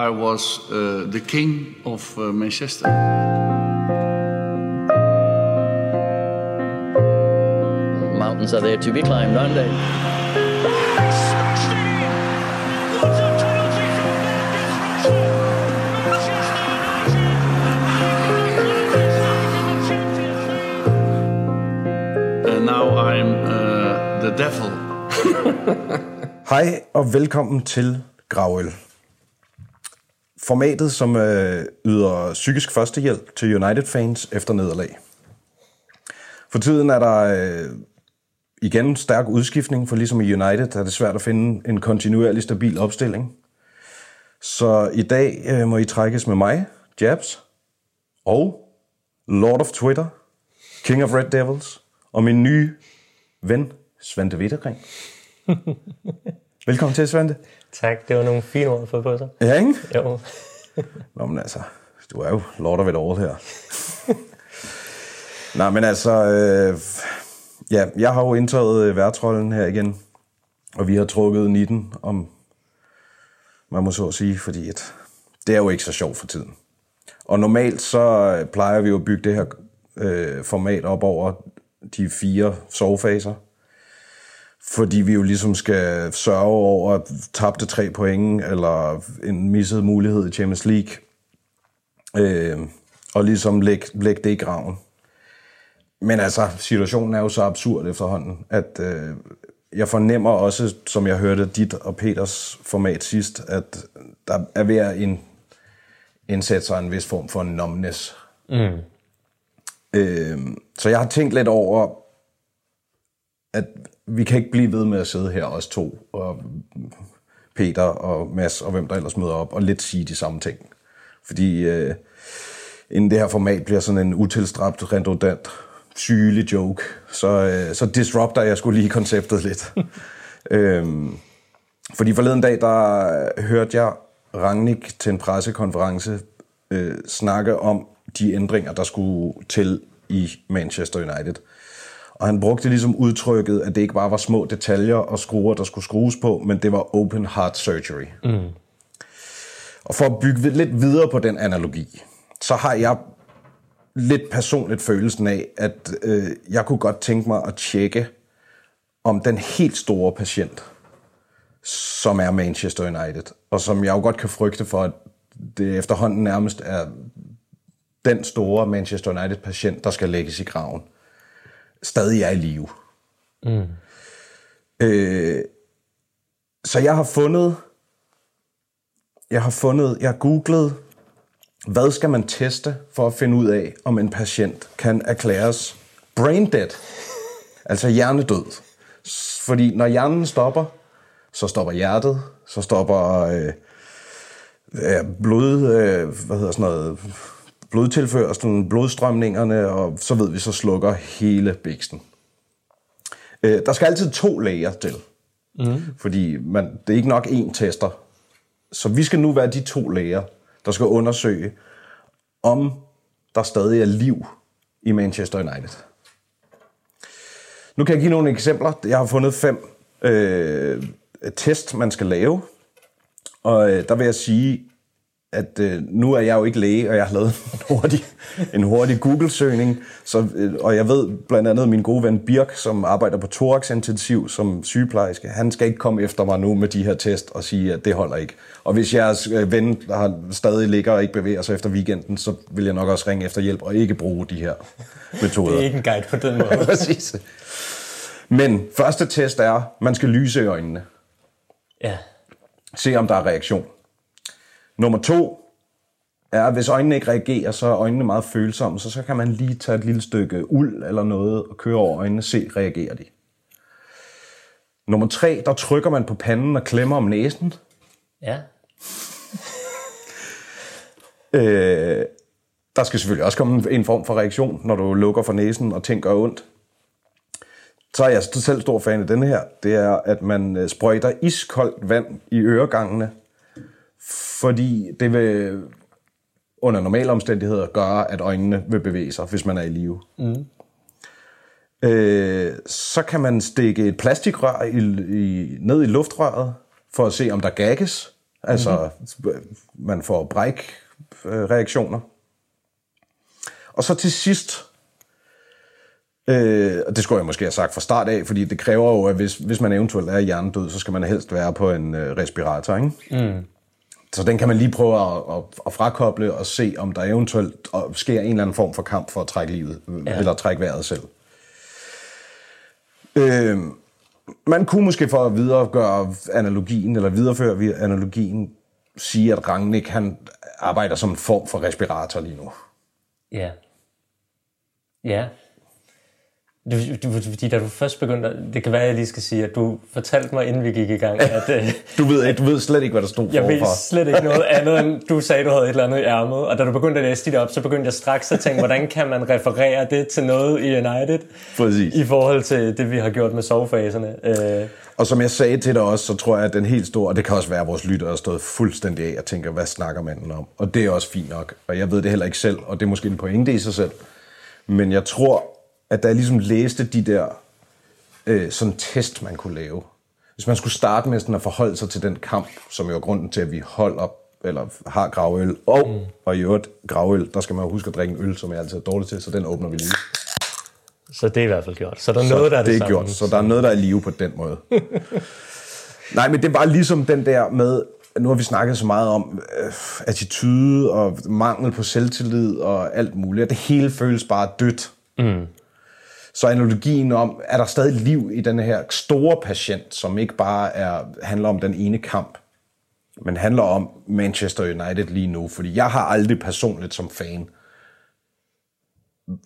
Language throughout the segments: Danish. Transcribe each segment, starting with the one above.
I was uh, the king of uh, Manchester. Mountains are there to be climbed, aren't they? And now I'm uh, the devil. Hej og velkommen til Gravøl. Formatet, som øh, yder psykisk førstehjælp til United-fans efter nederlag. For tiden er der øh, igen stærk udskiftning, for ligesom i United er det svært at finde en kontinuerlig stabil opstilling. Så i dag øh, må I trækkes med mig, Jabs, og Lord of Twitter, King of Red Devils, og min nye ven, Svante Wittergren. Velkommen til, Svante. Tak, det var nogle fine ord få på sig. Ja, ikke? Jo. Nå, men altså, du er jo lord of it all her. Nej, men altså, øh, ja, jeg har jo indtaget øh, værtrollen her igen, og vi har trukket 19 om, man må så sige, fordi at det er jo ikke så sjovt for tiden. Og normalt så øh, plejer vi jo at bygge det her øh, format op over de fire sovefaser, fordi vi jo ligesom skal sørge over tabte tre point, eller en misset mulighed i Champions League, øh, og ligesom lægge, lægge det i graven. Men altså, situationen er jo så absurd efterhånden, at øh, jeg fornemmer også, som jeg hørte dit og Peters format sidst, at der er ved at ind, indsætte sig en vis form for numbness. Mm. Øh, så jeg har tænkt lidt over, at vi kan ikke blive ved med at sidde her, os to, og Peter og Mads og hvem der ellers møder op, og lidt sige de samme ting. Fordi øh, inden det her format bliver sådan en utilstræbt, redundant, sygelig joke, så, øh, så disrupter jeg skulle lige konceptet lidt. øhm, fordi forleden dag, der hørte jeg Rangnick til en pressekonference øh, snakke om de ændringer, der skulle til i Manchester United. Og han brugte ligesom udtrykket, at det ikke bare var små detaljer og skruer, der skulle skrues på, men det var open heart surgery. Mm. Og for at bygge lidt videre på den analogi, så har jeg lidt personligt følelsen af, at øh, jeg kunne godt tænke mig at tjekke, om den helt store patient, som er Manchester United, og som jeg jo godt kan frygte for, at det efterhånden nærmest er den store Manchester United-patient, der skal lægges i graven, stadig er i live. Mm. Øh, så jeg har fundet, jeg har fundet, jeg har googlet, hvad skal man teste for at finde ud af, om en patient kan erklæres brain dead, altså hjernedød. Fordi når hjernen stopper, så stopper hjertet, så stopper øh, blod, øh, hvad hedder sådan noget, blodtilførselen, blodstrømningerne, og så ved vi, så slukker hele bæksten. Øh, der skal altid to læger til, mm. fordi man, det er ikke nok én tester. Så vi skal nu være de to læger, der skal undersøge, om der stadig er liv i Manchester United. Nu kan jeg give nogle eksempler. Jeg har fundet fem øh, test, man skal lave. Og øh, der vil jeg sige, at øh, nu er jeg jo ikke læge, og jeg har lavet en hurtig, en hurtig Google-søgning, så, øh, og jeg ved blandt andet min gode ven Birk, som arbejder på thorax intensiv som sygeplejerske, han skal ikke komme efter mig nu med de her test og sige, at det holder ikke. Og hvis jeres øh, ven der har, stadig ligger og ikke bevæger sig efter weekenden, så vil jeg nok også ringe efter hjælp og ikke bruge de her metoder. Det er ikke en guide på den måde. Præcis. Men første test er, man skal lyse i øjnene. Ja. Se om der er reaktion. Nummer to er, hvis øjnene ikke reagerer, så er øjnene meget følsomme, så så kan man lige tage et lille stykke uld eller noget og køre over øjnene, se, reagerer de. Nummer tre, der trykker man på panden og klemmer om næsen. Ja. Øh, der skal selvfølgelig også komme en form for reaktion, når du lukker for næsen og gør ondt. Så er jeg selv stor fan af denne her. Det er, at man øh, sprøjter iskoldt vand i øregangene, fordi det vil under normale omstændigheder gøre, at øjnene vil bevæge sig, hvis man er i live. Mm. Øh, så kan man stikke et plastikrør i, i, ned i luftrøret, for at se, om der gagges. Altså, mm-hmm. man får bræk-reaktioner. Og så til sidst, øh, og det skulle jeg måske have sagt fra start af, fordi det kræver jo, at hvis, hvis man eventuelt er hjernedød, så skal man helst være på en øh, respirator, ikke? Mm. Så den kan man lige prøve at, at, at frakoble og se, om der eventuelt sker en eller anden form for kamp for at trække livet, ja. eller trække vejret selv. Øh, man kunne måske for at videregøre analogien, eller videreføre vi- analogien, sige, at Rangnick han arbejder som en form for respirator lige nu. Ja. Ja. Fordi da du først begyndte, det kan være, jeg lige skal sige, at du fortalte mig, inden vi gik i gang, at øh, Du ved, du ved slet ikke, hvad der stod jeg ved slet ikke noget andet, end du sagde, du havde et eller andet i ærmet. Og da du begyndte at læse dit op, så begyndte jeg straks at tænke, hvordan kan man referere det til noget i United? Præcis. I forhold til det, vi har gjort med sovefaserne. Øh, Og som jeg sagde til dig også, så tror jeg, at den helt store, og det kan også være, at vores lyttere er stået fuldstændig af og tænker, hvad snakker manden om? Og det er også fint nok, og jeg ved det heller ikke selv, og det er måske en pointe i sig selv. Men jeg tror, at da jeg ligesom læste de der øh, sådan test, man kunne lave, hvis man skulle starte med sådan at forholde sig til den kamp, som jo er grunden til, at vi holder eller har gravøl, og, mm. og i øvrigt gravøl, der skal man jo huske at drikke en øl, som jeg altid er dårlig til, så den åbner vi lige. så det er i hvert fald gjort. Så der er noget, der er det, det er samme. gjort, så der er noget, der er i live på den måde. Nej, men det var ligesom den der med, nu har vi snakket så meget om øh, attitude og mangel på selvtillid og alt muligt, og det hele føles bare dødt. Mm. Så analogien om, er der stadig liv i den her store patient, som ikke bare er, handler om den ene kamp, men handler om Manchester United lige nu. Fordi jeg har aldrig personligt som fan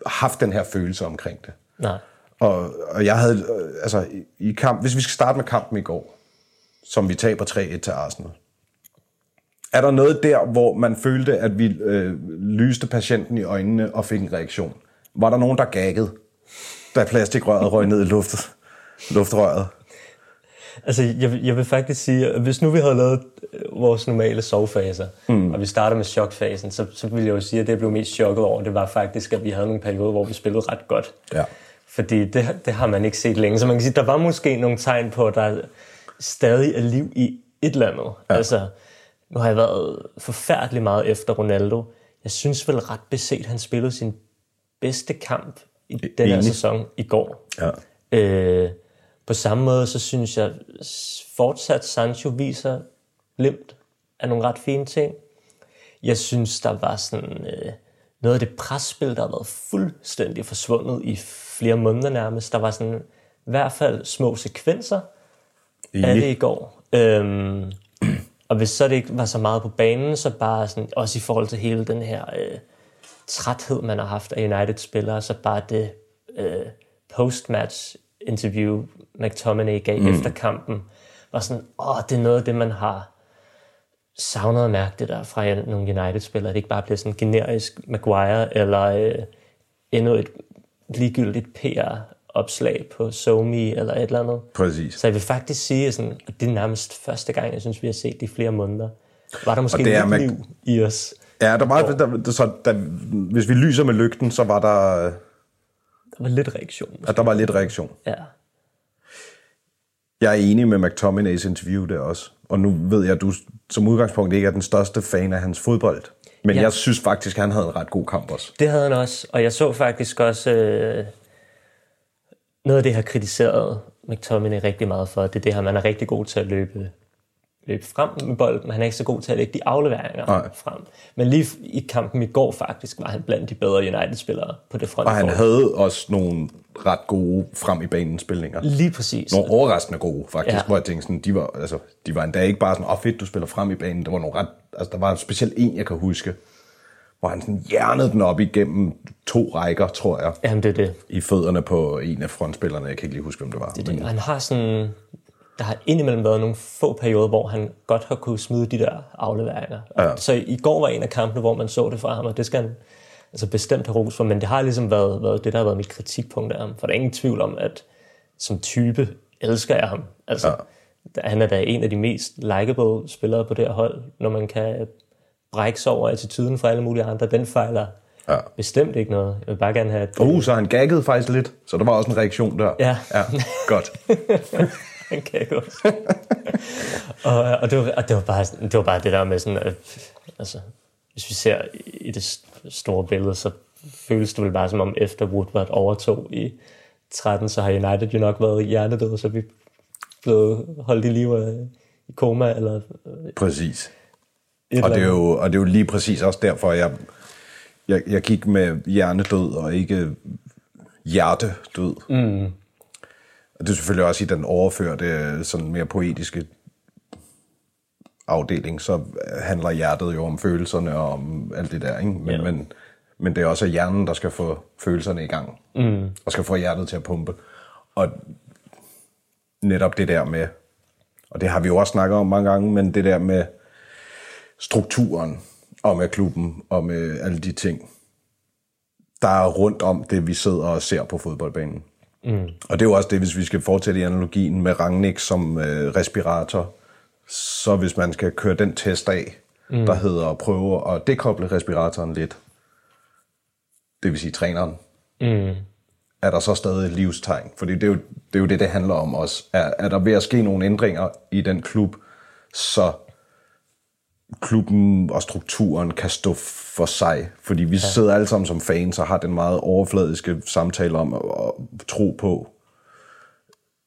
haft den her følelse omkring det. Nej. Og, og jeg havde, altså i, i kamp, hvis vi skal starte med kampen i går, som vi taber 3-1 til Arsenal. Er der noget der, hvor man følte, at vi øh, lyste patienten i øjnene og fik en reaktion? Var der nogen, der gaggede, da plastikrøret røg ned i luftet, luftrøret? Altså, jeg, vil- jeg vil faktisk sige, at hvis nu vi havde lavet øh, vores normale sovefaser, mm. og vi starter med chokfasen, så, så ville jeg jo sige, at det, jeg blev mest chokket over, det var faktisk, at vi havde nogle perioder, hvor vi spillede ret godt. Ja. Fordi det, det har man ikke set længe. Så man kan sige, der var måske nogle tegn på, at der stadig er liv i et eller andet. Ja. Altså, nu har jeg været forfærdelig meget efter Ronaldo. Jeg synes vel ret beset, han spillede sin bedste kamp i den her Enig. sæson i går. Ja. Øh, på samme måde, så synes jeg fortsat, Sancho viser glimt af nogle ret fine ting. Jeg synes, der var sådan øh, noget af det presspil, der har været fuldstændig forsvundet i flere måneder nærmest. Der var sådan i hvert fald små sekvenser af det i går. Øhm, og hvis så det ikke var så meget på banen, så bare sådan, også i forhold til hele den her øh, træthed, man har haft af United-spillere, så bare det øh, post-match interview, McTominay gav mm. efter kampen, var sådan, åh, det er noget af det, man har savnet at mærke det der fra nogle United-spillere, det ikke bare bliver sådan generisk Maguire, eller øh, endnu et ligegyldigt PR-opslag på SoMe, eller et eller andet. Præcis. Så jeg vil faktisk sige, sådan, at det er nærmest første gang, jeg synes, vi har set det i flere måneder. Var der måske Og det er lidt Mac- liv i os? Ja, der var, der, der, så, der, hvis vi lyser med lygten, så var der, Der var lidt reaktion. at der var lidt reaktion. Ja. Jeg er enig med McTominays interview der også. Og nu ved jeg, at du som udgangspunkt ikke er den største fan af hans fodbold. Men Ja. ja. jeg synes faktisk, at han havde en ret god kamp også. Det havde han også, og jeg så faktisk også øh, noget af det, jeg har kritiseret McTominay rigtig meget for, det er det her, man er rigtig god til at løbe, løbe frem med bolden, men han er ikke så god til at lægge de afleveringer Nej. frem. Men lige i kampen i går faktisk, var han blandt de bedre United-spillere på det front. Og han havde også nogle ret gode frem i banen spilninger. Lige præcis. Nogle overraskende gode, faktisk. Ja. Hvor jeg tænkte sådan, de var, altså, de var endda ikke bare sådan, åh oh, fedt, du spiller frem i banen. Der var nogle ret, altså der var specielt en, jeg kan huske, hvor han sådan hjernede den op igennem to rækker, tror jeg, Jamen, det er det. i fødderne på en af frontspillerne. Jeg kan ikke lige huske, hvem det var. det, det. Han har sådan... Der har indimellem været nogle få perioder, hvor han godt har kunne smide de der afleveringer. Ja. Så i går var en af kampene, hvor man så det fra ham, og det skal han altså bestemt have ros for, men det har ligesom været, været det, der har været mit kritikpunkt af ham. For der er ingen tvivl om, at som type elsker jeg ham. Altså, ja. Han er da en af de mest likable spillere på det her hold, når man kan brække sig over attituden fra alle mulige andre. Den fejler Ja. bestemt ikke noget. Jeg vil bare gerne have... At, Uh, så han gaggede faktisk lidt, så der var også en reaktion der. Ja. ja godt. Han kan også. Og, og, det var, og det, var bare, det var bare det der med sådan, at, altså, hvis vi ser i det st- store billede, så føles det vel bare som om, efter Woodward overtog i 13, så har United jo nok været hjernedøde, så vi blevet holdt i live af- i koma, eller Præcis. et Og det, er jo, og det er jo lige præcis også derfor, jeg, jeg, jeg gik med hjernedød og ikke hjertedød. Mm. Det er selvfølgelig også i den overførte, sådan mere poetiske afdeling, så handler hjertet jo om følelserne og om alt det der. Ikke? Men, ja. men, men det er også hjernen, der skal få følelserne i gang. Mm. Og skal få hjertet til at pumpe. Og netop det der med, og det har vi jo også snakket om mange gange, men det der med strukturen og med klubben og med alle de ting, der er rundt om det, vi sidder og ser på fodboldbanen. Mm. Og det er jo også det, hvis vi skal fortsætte i analogien med Rangnick som øh, respirator, så hvis man skal køre den test af, mm. der hedder at prøve at dekoble respiratoren lidt, det vil sige træneren, Mm. er der så stadig et livstegn? Fordi det er jo det, er jo det, det handler om også. Er, er der ved at ske nogle ændringer i den klub, så klubben og strukturen kan stå for sig? Fordi vi ja. sidder alle sammen som fans og har den meget overfladiske samtale om at, at tro på,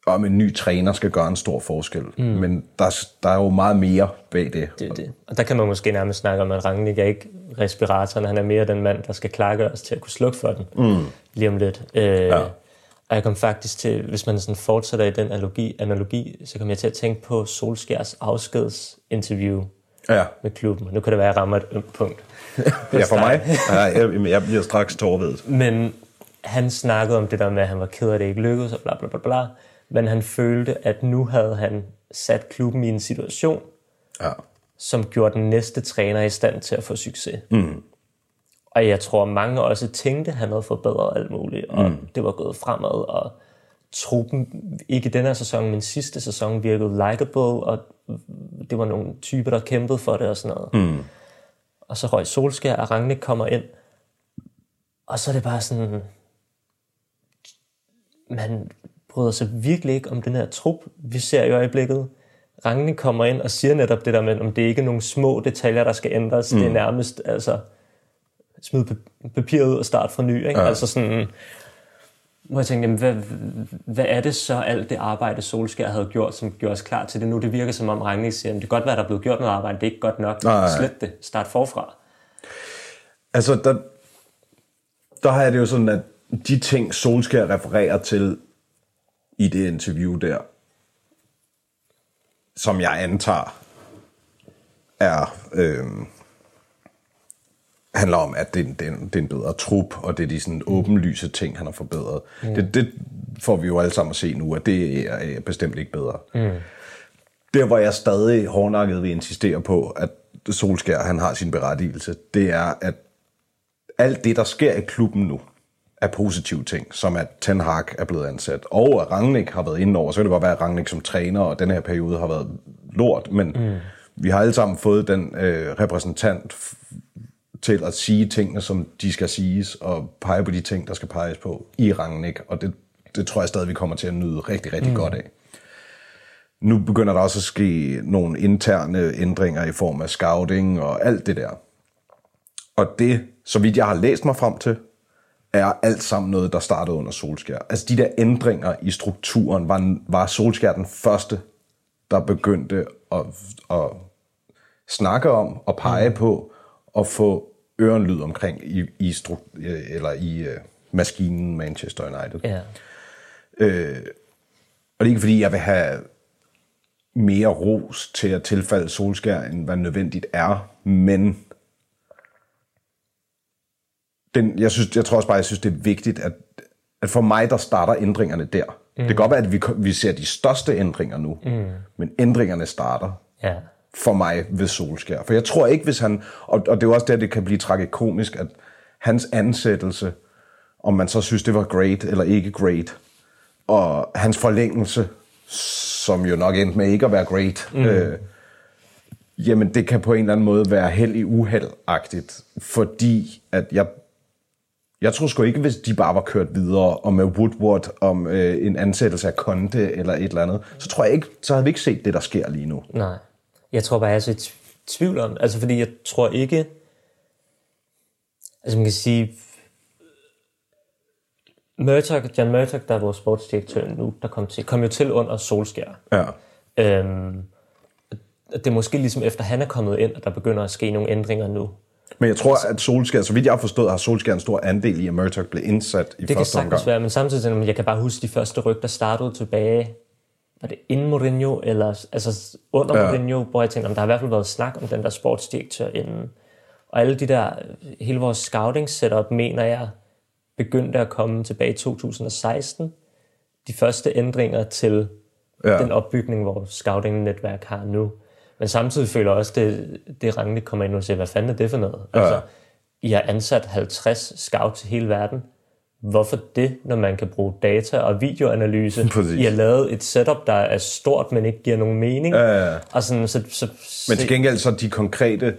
om en ny træner skal gøre en stor forskel. Mm. Men der, der er jo meget mere bag det. Det det. Og der kan man måske nærmest snakke om, at Rangnick er ikke respiratoren, han er mere den mand, der skal klakke os til at kunne slukke for den mm. lige om lidt. Øh, ja. Og jeg kom faktisk til, hvis man sådan fortsætter i den analogi, analogi, så kom jeg til at tænke på Solskjærs afskedsinterview Ja, med klubben. Nu kan det være, at jeg rammer et ømt punkt. ja for mig. Ja, jeg, jeg bliver straks tårvedet. Men han snakkede om det der med, at han var ked af, at det ikke lykkedes, og bla bla bla bla. Men han følte, at nu havde han sat klubben i en situation, Ja. som gjorde den næste træner i stand til at få succes. Mm. Og jeg tror, mange også tænkte, at han havde forbedret alt muligt, og mm. det var gået fremad, og truppen, ikke den her sæson, men sidste sæson, virkede likable, og det var nogle typer, der kæmpede for det og sådan noget. Mm. Og så røg Solskær, og Rangnick kommer ind, og så er det bare sådan, man bryder sig virkelig ikke om den her trup, vi ser i øjeblikket. Rangnick kommer ind og siger netop det der med, om det ikke er nogle små detaljer, der skal ændres. Mm. Det er nærmest, altså, smid pap- papiret ud og starte fra ny. Ikke? Ja. Altså sådan, hvor jeg tænkte, jamen, hvad, hvad er det så alt det arbejde, Solskær havde gjort, som gjorde os klar til det nu? Det virker som om Rangnick siger, at det kan godt være, der er blevet gjort noget arbejde, det er ikke godt nok. Nej. Slet det. Start forfra. Altså, der, der har jeg det jo sådan, at de ting, Solskjaer refererer til i det interview der, som jeg antager er øh, handler om, at det, det, er en- det er en bedre trup, og det er de sådan åbenlyse ting, han har forbedret. Mm. Det, det får vi jo alle sammen at se nu, at det er, bestemt ikke bedre. Mm. Der, hvor jeg stadig hårdnakket vil insistere på, at Solskjaer han har sin berettigelse, det er, at alt det, der sker i klubben nu, er positive ting, som at Ten Hag er blevet ansat, og at Rangnick har været inde over. Så kan det godt være, at Rangnick som træner, og den her periode har været lort, men mm. vi har alle sammen fået den øh, repræsentant til at sige tingene, som de skal siges, og pege på de ting, der skal peges på i Rangnick, og det, det tror jeg stadig, vi kommer til at nyde rigtig, rigtig mm. godt af. Nu begynder der også at ske nogle interne ændringer i form af scouting og alt det der. Og det, så vidt jeg har læst mig frem til, er alt sammen noget, der startede under Solskær. Altså de der ændringer i strukturen, var, var Solskær den første, der begyndte at, at snakke om og pege mm. på og få ørenlyd omkring i, i, stru- eller i uh, maskinen Manchester United. Ja. Og det er ikke fordi, jeg vil have mere ros til at tilfalde Solskær, end hvad nødvendigt er, men den, jeg, synes, jeg tror også bare, jeg synes, det er vigtigt, at, at for mig, der starter ændringerne der. Mm. Det kan godt være, at vi, vi ser de største ændringer nu, mm. men ændringerne starter Ja. For mig ved Solskær. For jeg tror ikke, hvis han... Og, og det er jo også der, det kan blive tragikomisk, at hans ansættelse, om man så synes, det var great eller ikke great, og hans forlængelse, som jo nok endte med ikke at være great, mm. øh, jamen det kan på en eller anden måde være held i uheld-agtigt, fordi at jeg, Jeg tror sgu ikke, hvis de bare var kørt videre, og med Woodward om øh, en ansættelse af Conte eller et eller andet, så tror jeg ikke, så havde vi ikke set det, der sker lige nu. Nej. Jeg tror bare, jeg er så i tvivl om Altså, fordi jeg tror ikke... Altså, man kan sige... Murdoch, John Murdoch, der er vores sportsdirektør nu, der kom til, kom jo til under Solskær. Ja. Øhm, det er måske ligesom efter han er kommet ind, at der begynder at ske nogle ændringer nu. Men jeg tror, at Solskjaer, så vidt jeg har forstået, har Solskjaer en stor andel i, at Murdoch blev indsat i Det kan første sagtens omgang. være, men samtidig, jeg kan bare huske de første rygter startede tilbage, var det inden Mourinho, eller altså under Ja. Mourinho, hvor jeg tænkte, om der har i hvert fald været snak om den der sportsdirektør inden. Og alle de der, hele vores scouting setup, mener jeg, begyndte at komme tilbage i 2016. De første ændringer til Ja. den opbygning, vores scouting-netværk har nu. Men samtidig føler jeg også, det, det Ragnhild kommer ind og siger, hvad fanden er det for noget? Ja. Altså, I har ansat 50 scouts i hele verden. Hvorfor det, når man kan bruge data og videoanalyse? Præcis. I har lavet et setup, der er stort, men ikke giver nogen mening. Ja, ja. Og sådan, så, så, Men til gengæld så de konkrete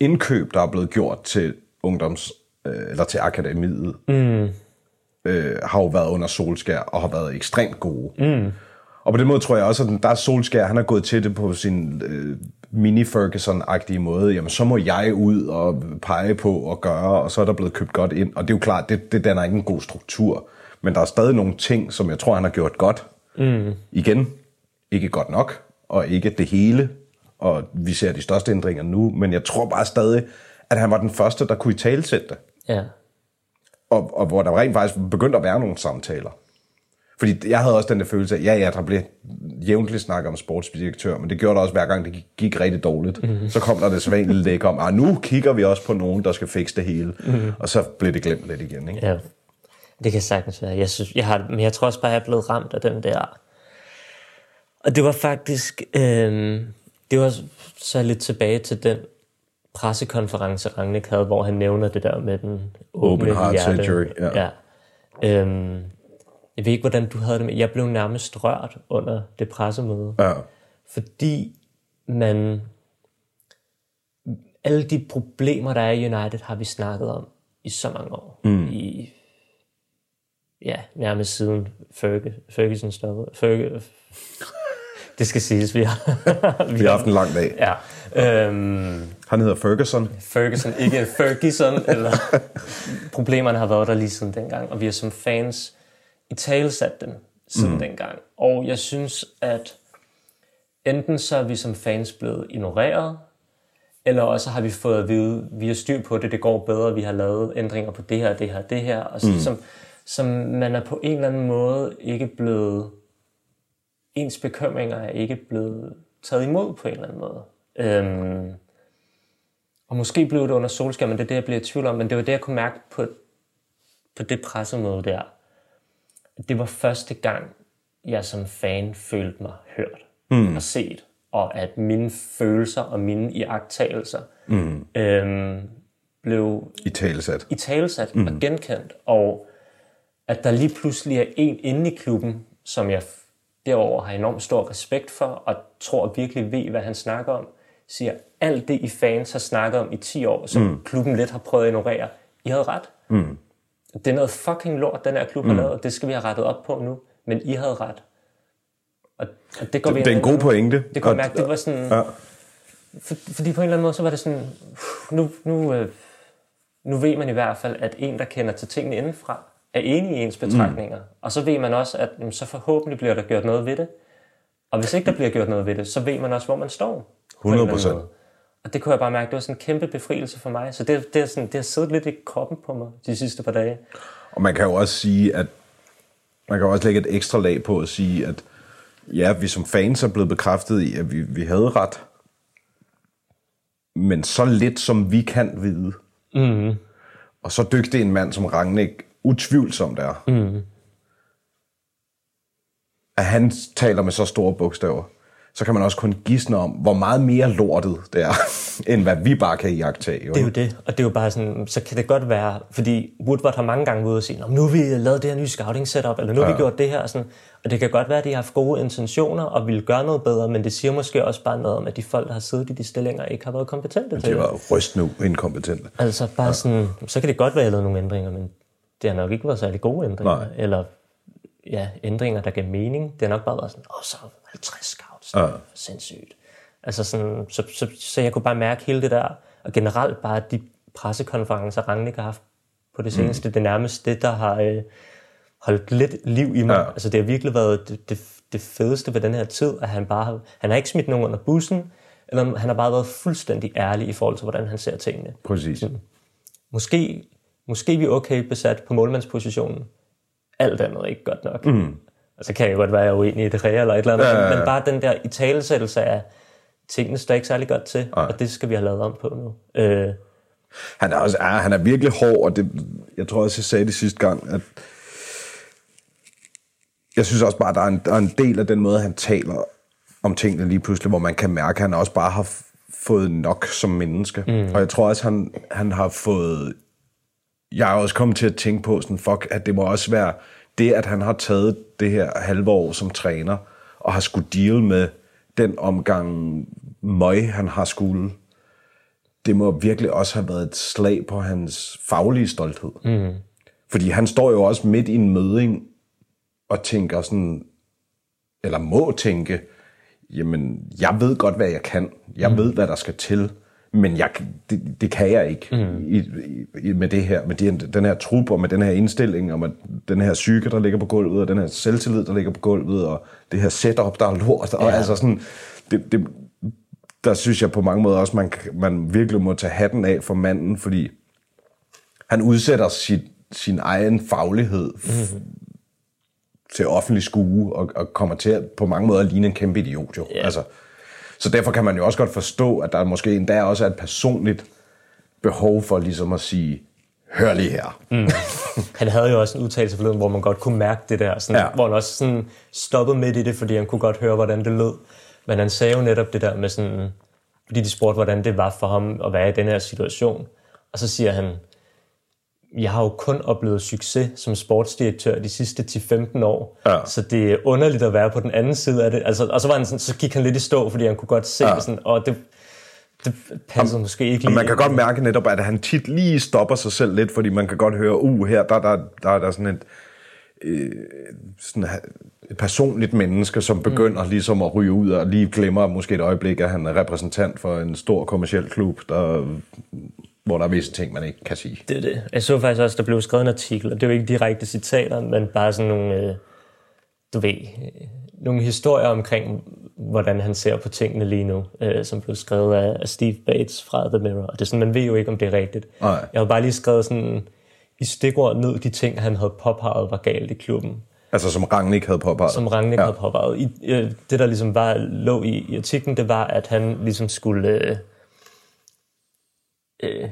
indkøb, der er blevet gjort til ungdoms, øh, eller til akademiet, mm. øh, har jo været under Solskær og har været ekstremt gode. Mm. Og på den måde tror jeg også, at der er Solskær, han er gået til det på sin øh, mini-Ferguson-agtige måde. Jamen, så må jeg ud og pege på og gøre, og så er der blevet købt godt ind. Og det er jo klart, det, det danner ikke en god struktur. Men der er stadig nogle ting, som jeg tror, han har gjort godt. Mm. Igen, ikke godt nok, og ikke det hele. Og vi ser de største ændringer nu, men jeg tror bare stadig, at han var den første, der kunne i talesætte det. Ja. Og, og hvor der rent faktisk begyndte at være nogle samtaler. Fordi jeg havde også den der følelse af, ja, ja, der blev jævnligt snakket om sportsdirektør, men det gjorde der også hver gang, det gik, gik rigtig dårligt. Mm-hmm. Så kom der det sædvanlige læg om, at nu kigger vi også på nogen, der skal fikse det hele. Mm-hmm. Og så blev det glemt lidt igen. Ikke? Ja, det kan sagtens være. Jeg, synes, jeg har, men jeg tror også bare, jeg er blevet ramt af den der. Og det var faktisk, øh, det var så lidt tilbage til den pressekonference, Rangnick havde, hvor han nævner det der med den åbne Open heart hjerte. surgery, ja. ja. Øhm, jeg ved ikke, hvordan du havde det med. Jeg blev nærmest rørt under det pressemøde. Ja. Fordi man... Alle de problemer, der er i United, har vi snakket om i så mange år. Mm. I, ja, nærmest siden Ferg, Ferguson stoppede. Ferg, det skal siges, vi har... Vi har haft en lang dag. Ja. Øhm, Han hedder Ferguson. Ferguson, ikke Ferguson, eller problemerne har været der lige siden dengang, og vi har som fans i tale sat dem siden mm. dengang. Og jeg synes, at enten så er vi som fans blevet ignoreret, eller også har vi fået at vide, vi har styr på det, det går bedre, vi har lavet ændringer på det her, det her, det her, og så, mm. som, som man er på en eller anden måde ikke blevet, ens bekymringer er ikke blevet taget imod på en eller anden måde. Øhm, og måske blev det under solskær, men det er det, jeg bliver i tvivl om. Men det var det, jeg kunne mærke på, på det pressemøde der. Det var første gang, jeg som fan følte mig hørt mm. og set. Og at mine følelser og mine iagttagelser mm. øhm, blev I talesat. i talesat mm. og genkendt. Og at der lige pludselig er en inde i klubben, som jeg derover har enormt stor respekt for, og tror virkelig ved, hvad han snakker om, siger, alt det I fans har snakket om i 10 år, som mm. klubben lidt har prøvet at ignorere, I havde ret. Mm. Det er noget fucking lort, den her klub har lavet, og det skal vi have rettet op på nu, men I havde ret. Og, og det går vi Det er en god pointe. Det kunne jeg mærke, det var sådan... Ja. For, fordi på en eller anden måde, så var det sådan, nu, nu, øh, nu ved man i hvert fald, at en, der kender til tingene indenfra, er enig i ens betragtninger. Mm. Og så ved man også, at jamen, så forhåbentlig bliver der gjort noget ved det. Og hvis ikke der bliver gjort noget ved det, så ved man også, hvor man står. på en eller anden 100%. måde. Og det kunne jeg bare mærke, det var sådan en kæmpe befrielse for mig. Så det, det, er sådan, det har siddet lidt i kroppen på mig de sidste par dage. Og man kan jo også sige, at man kan også lægge et ekstra lag på at sige, at ja, vi som fans er blevet bekræftet i, at vi, vi havde ret. Men så lidt, som vi kan vide. Mm. Og så dygtig en mand som Rangnick utvivlsomt er. Mm. At han taler med så store bogstaver. Så kan man også kun gisne om, hvor meget mere lortet det er, end hvad vi bare kan iagtage. Jo. Det er jo det, og det er jo bare sådan, så kan det godt være, fordi Woodward har mange gange ude og sige, "Nå, nu har vi lavet det her nye scouting setup, eller nu har ja. vi gjort det her, og, sådan, og det kan godt være, at de har haft gode intentioner og ville gøre noget bedre, men det siger måske også bare noget om, at de folk, der har siddet i de stillinger, ikke har været kompetente til Det det. var rystende inkompetente. Altså bare ja. sådan, så kan det godt være, at jeg lavede nogle ændringer, men det har nok ikke været særlig gode ændringer, Nej. eller ja, ændringer, der gav mening. Det har nok bare været sådan, åh, så 50 scouts, Ja. sindssygt. Altså sådan, så, så, så jeg kunne bare mærke hele det der, og generelt bare de pressekonferencer, Rangnick har haft på det seneste, mm. det er nærmest det, der har øh, holdt lidt liv i mig. Ja. Altså det har virkelig været det, det, det fedeste ved den her tid, at han bare har, han har ikke smidt nogen under bussen, eller han har bare været fuldstændig ærlig i forhold til, hvordan han ser tingene Præcis. måske, måske vi er okay besat på målmandspositionen. Alt andet er ikke godt nok. Mm. Og så kan jeg godt være, er uenig i det her eller et eller andet, Ja, ja, ja, ja. men bare den der italesættelse af tingene står ikke særlig godt til, og det skal vi have lavet om på nu. Øh, Han er, også, ja, han er virkelig hård, og det, jeg tror også, jeg sagde det sidste gang, at jeg synes også bare, at der er, en, der er en del af den måde, han taler om tingene lige pludselig, hvor man kan mærke, at han også bare har fået nok som menneske. Mm. Og jeg tror også, han, han har fået... Jeg er også kommet til at tænke på, sådan, fuck, at det må også være det, at han har taget det her halve år som træner, og har skulle deal med den omgang møg, han har skulle det må virkelig også have været et slag på hans faglige stolthed. Mm. Fordi han står jo også midt i en møding og tænker sådan, eller må tænke, jamen, jeg ved godt, hvad jeg kan. Jeg mm. ved, hvad der skal til. Men jeg, det, det kan jeg ikke mm. i, i, med det her, med de, den her trup og med den her indstilling, og med den her psyke, der ligger på gulvet, og den her selvtillid, der ligger på gulvet, og det her setup, der er lort. Og Ja. altså sådan, det, det, der synes jeg på mange måder også, man, man virkelig må tage hatten af for manden, fordi han udsætter sit, sin egen faglighed f- til offentlig skue, og, og kommer til at på mange måder ligne en kæmpe idiot jo. Ja. Altså, så derfor kan man jo også godt forstå, at der måske endda også er et personligt behov for ligesom at sige, hør lige her. Mm. han havde jo også en udtalelse forleden, hvor man godt kunne mærke det der, sådan, Ja. hvor han også sådan stoppede midt i det, fordi han kunne godt høre, hvordan det lød. Men han sagde jo netop det der med sådan, fordi de spurgte, hvordan det var for ham at være i den her situation. Og så siger han, jeg har jo kun oplevet succes som sportsdirektør de sidste 10-15 år, Ja. så det er underligt at være på den anden side af det. Altså, og så, var han sådan, så gik han lidt i stå, fordi han kunne godt se, Ja. sådan, og det, det passede måske ikke lige. man kan godt mærke netop, at han tit lige stopper sig selv lidt, fordi man kan godt høre, uh, her der, der, der er der sådan et, øh, sådan et personligt menneske, som begynder mm. ligesom at ryge ud og lige glemmer måske et øjeblik, at han er repræsentant for en stor kommersiel klub, der, hvor der er visse ting, man ikke kan sige. Det er det. Jeg så faktisk også, der blev skrevet en artikel, og det er jo ikke direkte citater, men bare sådan nogle, øh, du ved, øh, nogle historier omkring, hvordan han ser på tingene lige nu, øh, som blev skrevet af, af Steve Bates fra The Mirror. Og det er sådan, man ved jo ikke, om det er rigtigt. Nej. Jeg har bare lige skrevet sådan i stikord ned de ting, han havde påpeget var galt i klubben, Altså som Rangnick havde påpeget. som Rangnick ja. havde påpeget. I, øh, det, der ligesom var, lå i, i artiklen, det var, at han ligesom skulle... Øh, øh,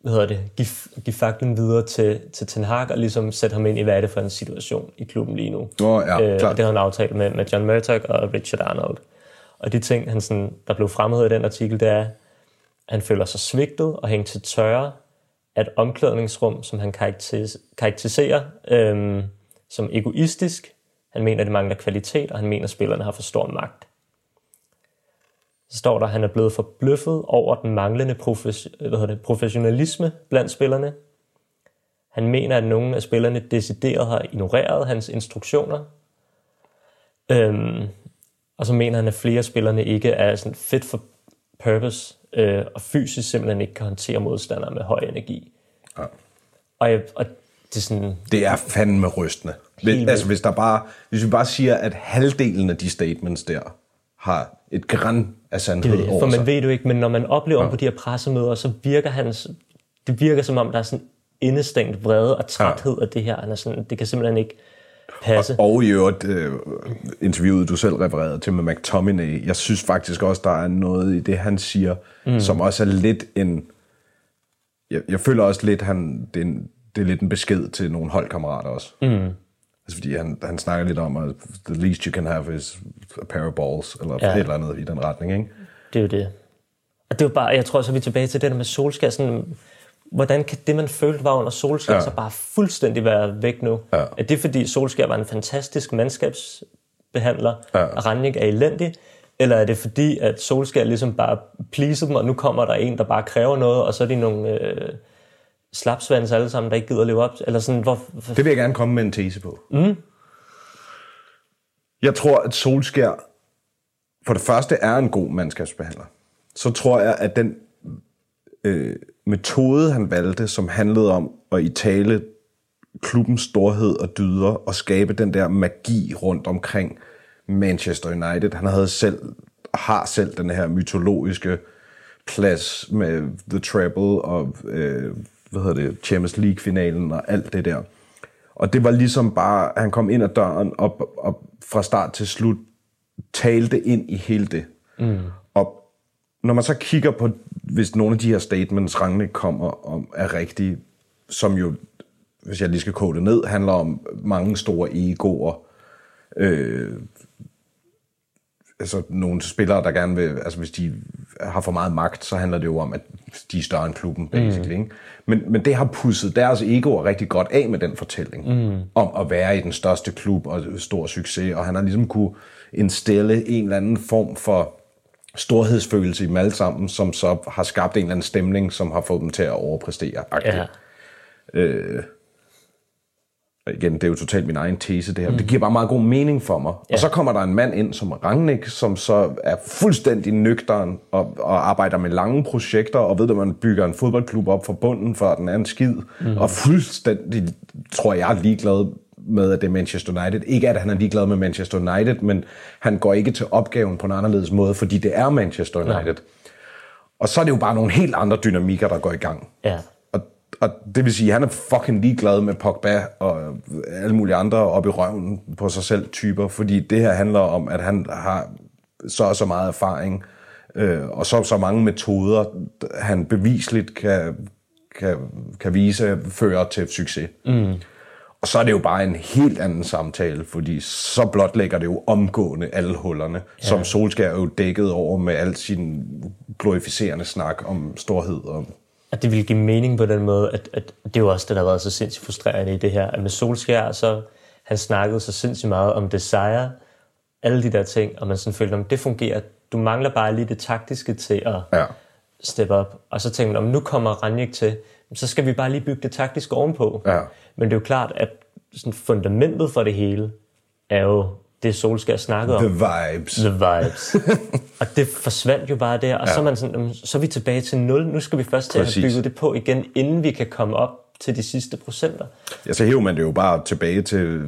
hvad hedder det, give, give faklen videre til, til Ten Hag og ligesom sætte ham ind i, hvad er det for en situation i klubben lige nu. Nå, ja, øh, klart. og det havde han aftalt med, med John Murdoch og Richard Arnold. Og de ting, han sådan, der blev fremhævet i den artikel, det er, at han føler sig svigtet og hængt til tørre af et omklædningsrum, som han karakteris- karakteriserer øhm, som egoistisk. Han mener, det mangler kvalitet, og han mener, at spillerne har for stor magt. Så står der, at han er blevet forbløffet over den manglende profes- hvad det, professionalisme blandt spillerne. Han mener, at nogle af spillerne decideret har ignoreret hans instruktioner. Øhm, og så mener han, at flere af spillerne ikke er sådan fit for purpose, øh, og fysisk simpelthen ikke kan håndtere modstandere med høj energi. Ja. Og, jeg, og det er sådan, Det er fandme rystende. Hvis, altså, hvis, der bare, hvis vi bare siger, at halvdelen af de statements der har et græn af sandhed det, over for sig. man ved det jo ikke, men når man oplever ham på de her pressemøder, så virker hans, det virker som om, der er sådan indestængt vrede og træthed af det her. Han er sådan, det kan simpelthen ikke passe. Og i øvrigt, øh, interviewet du selv refererede til med McTominay, jeg synes faktisk også, der er noget i det, han siger, mm. som også er lidt en... Jeg, jeg føler også lidt, han, det, er en, det er lidt en besked til nogle holdkammerater også. Mm. Altså, fordi han, han snakker lidt om, at the least you can have is a pair of balls, eller Ja. et eller andet i den retning, ikke? Det er jo det. Og det er jo bare, jeg tror så er vi tilbage til det der med solskær. Sådan, hvordan kan det, man følte var under solskær, ja. Så bare fuldstændig være væk nu? Ja. Er det fordi solskær var en fantastisk mandskabsbehandler. Ja. og Ranjik er elendig? Eller er det fordi, at solskær ligesom bare pleaser dem, og nu kommer der en, der bare kræver noget, og så er de nogle øh, slapsvans alle sammen, der ikke gider leve op? Eller sådan, hvor, hvor, Det vil jeg gerne komme med en tese på. Mm. Jeg tror, at Solskær for det første er en god mandskabsbehandler. Så tror jeg, at den øh, metode, han valgte, som handlede om at i tale klubbens storhed og dyder og skabe den der magi rundt omkring Manchester United. Han havde selv, har selv den her mytologiske plads med The Treble og øh, hvad hedder det, Champions League-finalen og alt det der. Og det var ligesom bare, han kom ind ad døren og, og fra start til slut talte ind i hele det. Mm. Og når man så kigger på, hvis nogle af de her statements, Rangnick kommer om, er rigtige, som jo, hvis jeg lige skal kode det ned, handler om mange store egoer, øh, altså nogle spillere, der gerne vil, altså hvis de har for meget magt, så handler det jo om, at de er større end klubben, basically. Mm. Ikke? Men, men det har pusset deres egoer rigtig godt af med den fortælling, mm. om at være i den største klub og stor succes, og han har ligesom kunne indstille en eller anden form for storhedsfølelse i dem alle sammen, som så har skabt en eller anden stemning, som har fået dem til at overpræstere. ja. Og igen, det er jo totalt min egen tese, det her. Mm. Det giver bare meget god mening for mig. Ja. Og så kommer der en mand ind som Rangnick, som så er fuldstændig nøgteren og, og arbejder med lange projekter, og ved, at man bygger en fodboldklub op fra bunden, for den er en skid. Mm. Og fuldstændig, tror jeg, ligeglad med, at det er Manchester United. Ikke at han er ligeglad med Manchester United, men han går ikke til opgaven på en anderledes måde, fordi det er Manchester United. Og så er det jo bare nogle helt andre dynamikker, der går i gang. ja. Og, det vil sige, at han er fucking ligeglad med Pogba og alle mulige andre op i røven på sig selv typer, fordi det her handler om, at han har så og så meget erfaring, øh, og så så mange metoder, han bevisligt kan, kan, kan vise, fører til succes. Mm. Og så er det jo bare en helt anden samtale, fordi så blotlægger det jo omgående alle hullerne, ja. som Solskjaer er jo dækket over med al sin glorificerende snak om storhed og at det ville give mening på den måde, at, at det er jo også det, der har været så sindssygt frustrerende i det her, at med Solskjær, så han snakkede så sindssygt meget om desire, alle de der ting, og man sådan følte, om det fungerer, du mangler bare lige det taktiske til at Ja. steppe op, og så tænkte man, om nu kommer Ranjik til, så skal vi bare lige bygge det taktiske ovenpå. Ja. Men det er jo klart, at sådan fundamentet for det hele, er jo det Solskjær snakkede om. The vibes. The vibes. og det forsvandt jo bare der, og ja. så, er man sådan, "Jamen, så er vi tilbage til nul. Nu skal vi først til at have Præcis. bygget det på igen, inden vi kan komme op til de sidste procenter. Ja, så hæver man det jo bare tilbage til,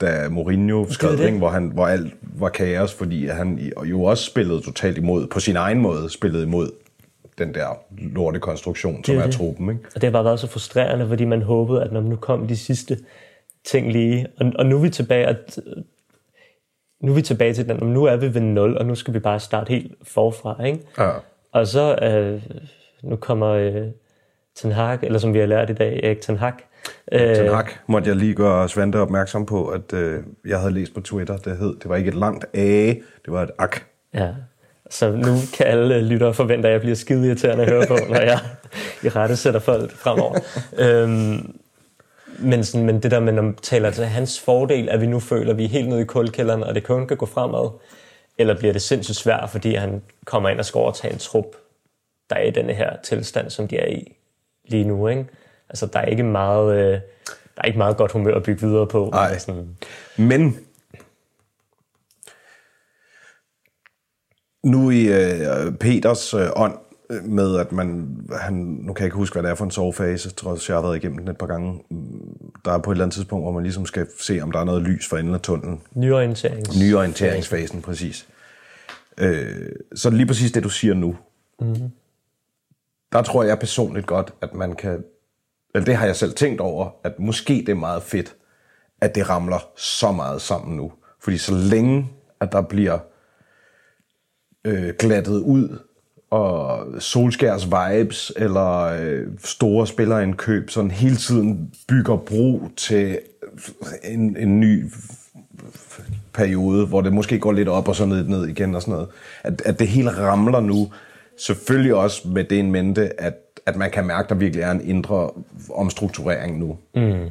da Mourinho skrev det. det, hvor, han, hvor alt var kaos, fordi han jo også spillede totalt imod, på sin egen måde spillede imod den der lortekonstruktion, som Det er, er det. truppen. Ikke? Og det har bare været så frustrerende, fordi man håbede, at når nu kom de sidste ting lige, og, og nu er vi tilbage, at, nu er vi tilbage til den, nu er vi ved 0, og nu skal vi bare starte helt forfra, ikke? Ja. Og så, øh, nu kommer øh, Ten Hag, eller som vi har lært i dag, Erik Ten Hag. Øh, Ten Hag måtte jeg lige gøre Svante opmærksom på, at øh, jeg havde læst på Twitter, det hed, det var ikke et langt A, det var et ak. Ja, så nu kan alle lyttere forvente, at jeg bliver skide irriterende at høre på, når jeg i rette sætter folk fremover. øhm, men, sådan, men det der med, når man taler til hans fordel, at vi nu føler, at vi er helt nede i kulkælderen, og det kun kan gå fremad, eller bliver det sindssygt svært, fordi han kommer ind og skal overtage en trup, der er i denne her tilstand, som de er i lige nu. Ikke? Altså, der er ikke meget, øh, der er ikke meget godt humør at bygge videre på. Nej. Sådan, Men nu i øh, Peters øh, ånd med, at man, han, nu kan jeg ikke huske, hvad det er for en sovefase, jeg tror jeg har været igennem den et par gange. Der er på et eller andet tidspunkt, hvor man ligesom skal se, om der er noget lys for enden af tunnelen. nyorienterings... Nyorienteringsfasen, præcis. Øh, så lige præcis det, du siger nu. Mm-hmm. Der tror jeg personligt godt, at man kan... Eller det har jeg selv tænkt over, at måske det er meget fedt, at det ramler så meget sammen nu. Fordi så længe, at der bliver øh, glattet ud, og Solskærs vibes, eller øh, store spillerindkøb, sådan hele tiden bygger bro til en, en ny periode, hvor det måske går lidt op og så ned, ned igen og sådan noget. At, at det hele ramler nu, selvfølgelig også med det en mente, at, at man kan mærke, at der virkelig er en indre omstrukturering nu. Mm.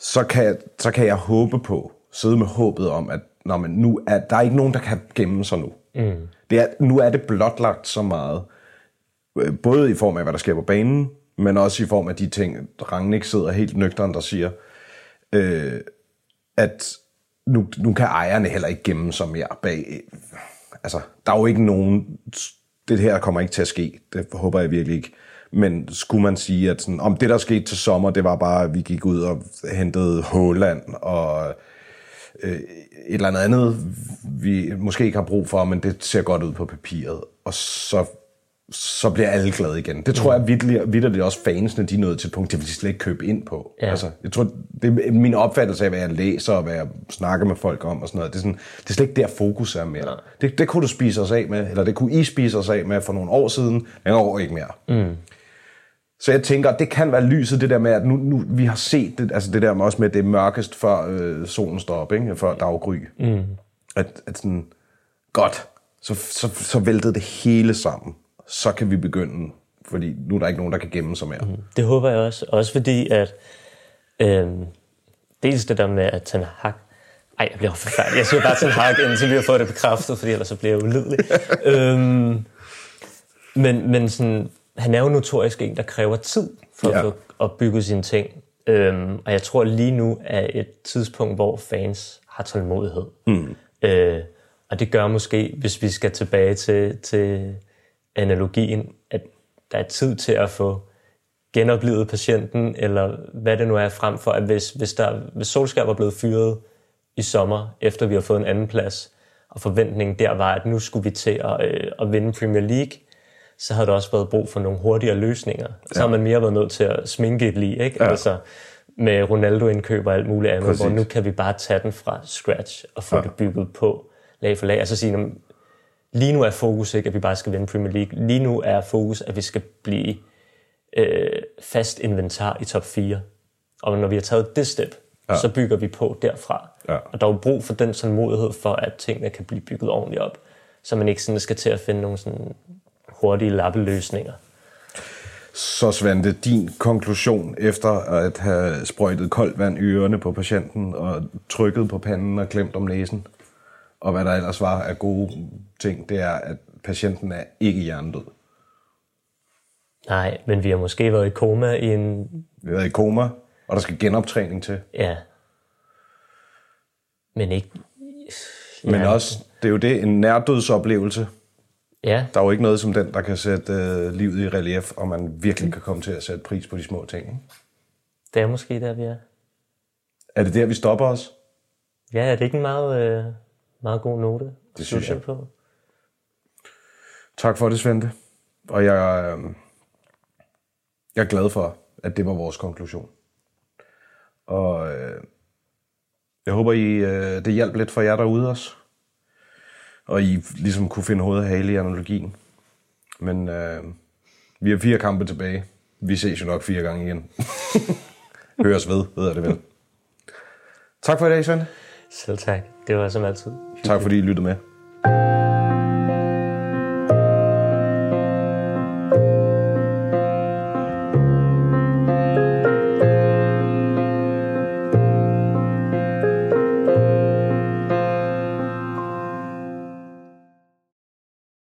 Så, kan, så kan jeg håbe på, sidde med håbet om, at når man nu er, der er ikke nogen, der kan gemme sig nu. Mm. Det er, nu er det blotlagt så meget, øh, både i form af, hvad der sker på banen, men også i form af de ting, Rangnick sidder helt nøgteren, der siger, øh, at nu, nu kan ejerne heller ikke gemme sig mere bag. Øh, altså, der er jo ikke nogen... Det her kommer ikke til at ske. Det håber jeg virkelig ikke. Men skulle man sige, at sådan, om det, der skete til sommer, det var bare, at vi gik ud og hentede Håland og øh, et eller andet andet, vi måske ikke har brug for, men det ser godt ud på papiret. Og så så bliver alle glade igen. Det tror jeg vidt, det også fansene, de er nået til et punkt, det vil de slet ikke købe ind på. Ja. Altså, jeg tror, det er min opfattelse af, hvad jeg læser og hvad jeg snakker med folk om og sådan noget. Det er, sådan, det er slet ikke der fokus er mere. Det, det kunne du spise os af med, eller det kunne I spise os af med for nogle år siden, men år ikke mere. Mm. Så jeg tænker, det kan være lyset, det der med, at nu, nu vi har set det, altså det der med også med, det mørkest, før øh, solen står op, ikke? før daggry. Mm. At, at sådan, godt, så, så, så væltede det hele sammen så kan vi begynde, fordi nu er der ikke nogen, der kan gemme sig mere. Mm. Det håber jeg også. Også fordi, at øh, dels det der med, at Ten Hag, ej, jeg bliver forfærdelig. Jeg siger bare Ten Hag, indtil vi har fået det bekræftet, fordi ellers så bliver jeg ulidelig. øhm, men, men sådan, han er jo notorisk en, der kræver tid for ja. at, at bygge sine ting. Øhm, og jeg tror lige nu er et tidspunkt, hvor fans har tålmodighed. Mm. Øh, og det gør måske, hvis vi skal tilbage til, til analogien, at der er tid til at få genoplevet patienten, eller hvad det nu er, frem for, at hvis, hvis, der, hvis Solskjaer var blevet fyret i sommer, efter vi har fået en anden plads, og forventningen der var, at nu skulle vi til at, øh, at vinde Premier League, så havde der også været brug for nogle hurtigere løsninger. Så ja. har man mere været nødt til at sminke et lige, ikke? Ja. Altså, med Ronaldo-indkøb og alt muligt andet, Præcis. hvor nu kan vi bare tage den fra scratch og få ja. det bygget på lag for lag. Altså sige, Lige nu er fokus ikke, at vi bare skal vinde Premier League. Lige nu er fokus, at vi skal blive øh, fast inventar i top 4. Og når vi har taget det step, ja. så bygger vi på derfra. Ja. Og der er jo brug for den sådan modighed for, at tingene kan blive bygget ordentligt op. Så man ikke sådan skal til at finde nogle sådan hurtige lappeløsninger. Så Svante, din konklusion efter at have sprøjtet koldt vand i ørerne på patienten og trykket på panden og klemt om næsen? og hvad der ellers var af gode ting, det er, at patienten er ikke hjernedød. Nej, men vi har måske været i koma i en... Vi har været i koma, og der skal genoptræning til. Ja. Men ikke... Ja. Men også, det er jo det, en nærdødsoplevelse. Ja. Der er jo ikke noget som den, der kan sætte øh, livet i relief, og man virkelig kan komme til at sætte pris på de små ting. Ikke? Det er måske der, vi er. Er det der, vi stopper os? Ja, er det ikke en meget... Øh meget god note. Det synes jeg. På. Tak for det, Svente. Og jeg, øh, jeg er glad for, at det var vores konklusion. Og øh, jeg håber, I, øh, det hjalp lidt for jer derude også. Og I ligesom kunne finde hovedet og hale i analogien. Men øh, vi har fire kampe tilbage. Vi ses jo nok fire gange igen. Høres ved, ved jeg det vel. Tak for i dag, Svend. Selv tak. Det var som altid. Tak fordi I lyttede med.